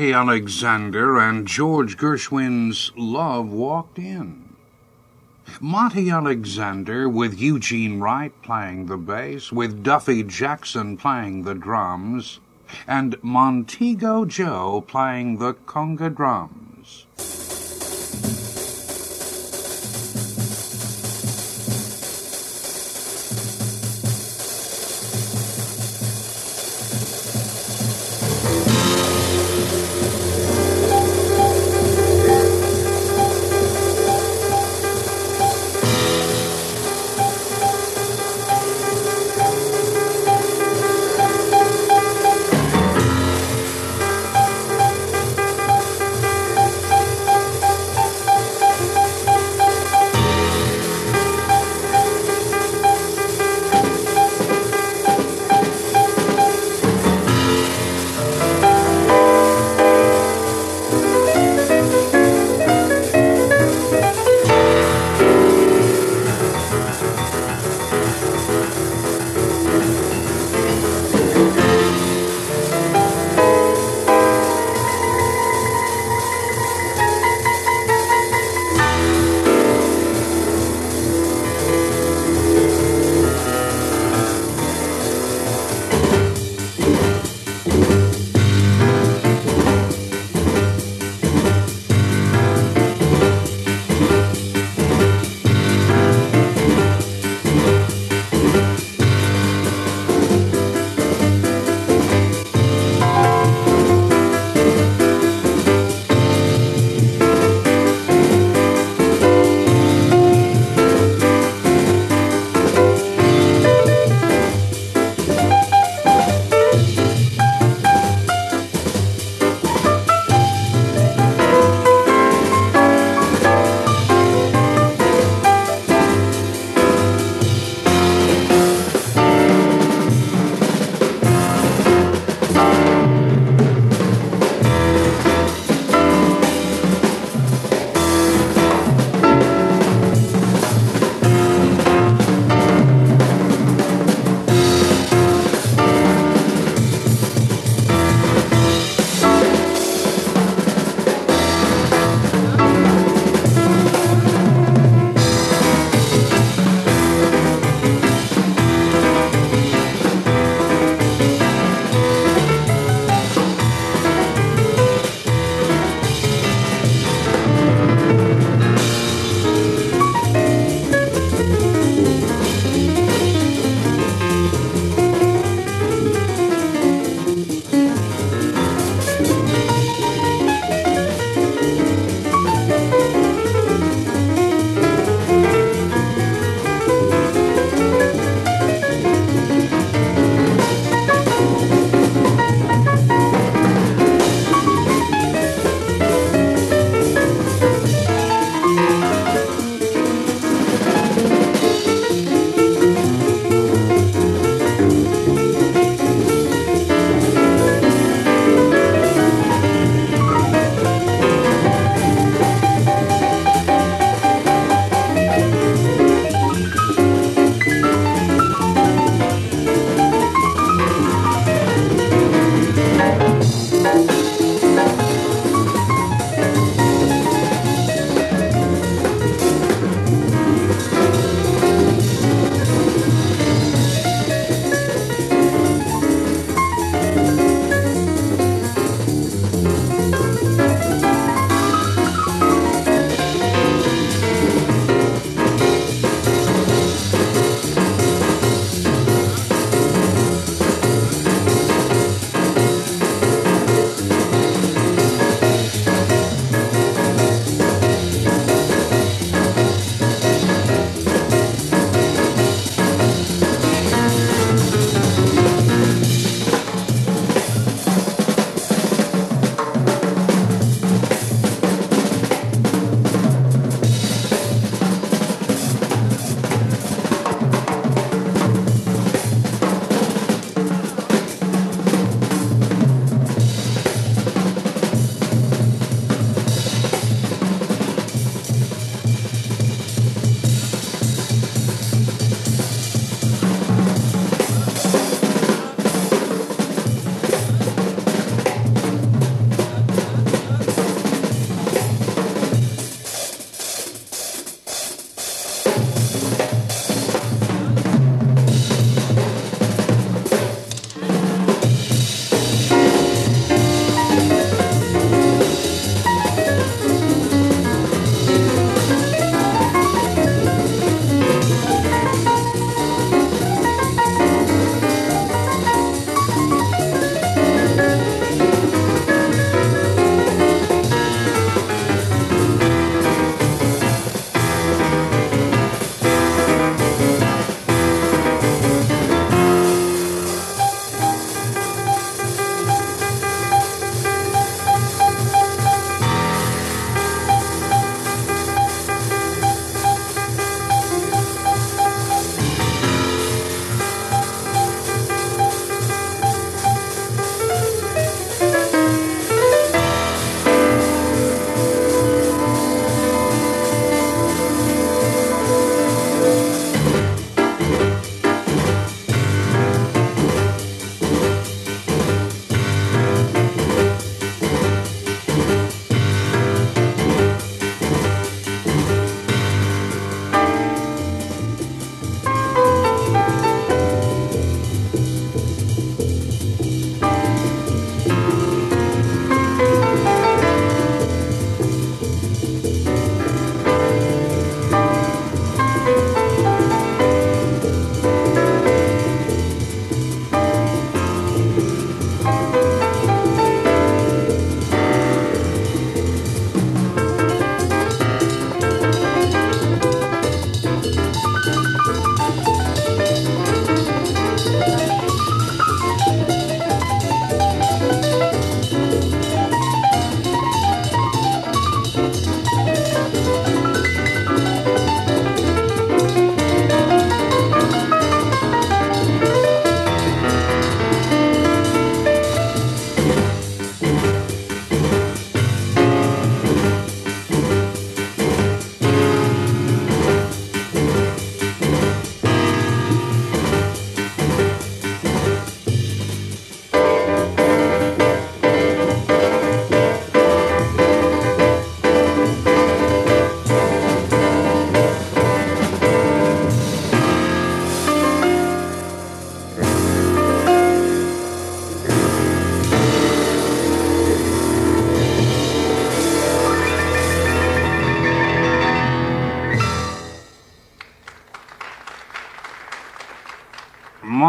Monty Alexander and George Gershwin's Love Walked In. Monty Alexander with Eugene Wright playing the bass, with Duffy Jackson playing the drums, and Montego Joe playing the conga drums.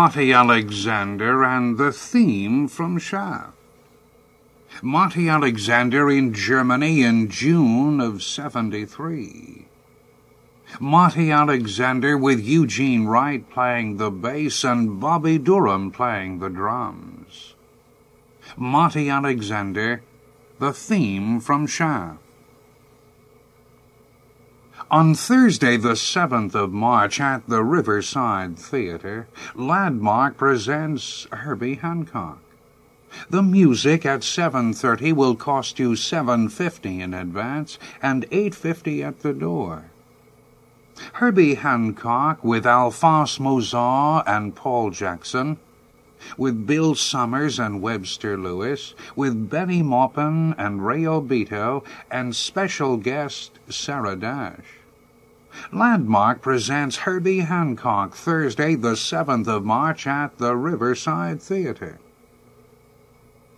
Monty Alexander and the theme from Shaft. Monty Alexander in Germany in June of 73. Monty Alexander with Eugene Wright playing the bass and Bobby Durham playing the drums. Monty Alexander, the theme from Shaft. On Thursday, the 7th of March, at the Riverside Theatre, Landmark presents Herbie Hancock. The music at 7.30 will cost you 7.50 in advance and 8.50 at the door. Herbie Hancock with Alphonse Mouzon and Paul Jackson, with Bill Summers and Webster Lewis, with Benny Maupin and Ray Obiedo, and special guest Sarah Dash. Landmark presents Herbie Hancock Thursday, the 7th of March at the Riverside Theatre.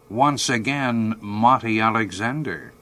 Once again, Monty Alexander.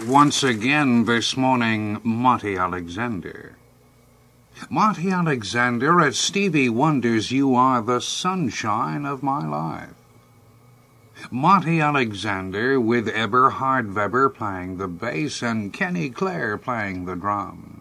Once again this morning Monty Alexander. Monty Alexander at Stevie Wonder's You Are the Sunshine of My Life. Monty Alexander with Eberhard Weber playing the bass and Kenny Clare playing the drums.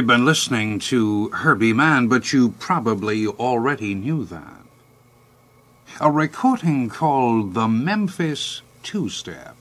We've been listening to Herbie Mann, but you probably already knew that. A recording called The Memphis Two Step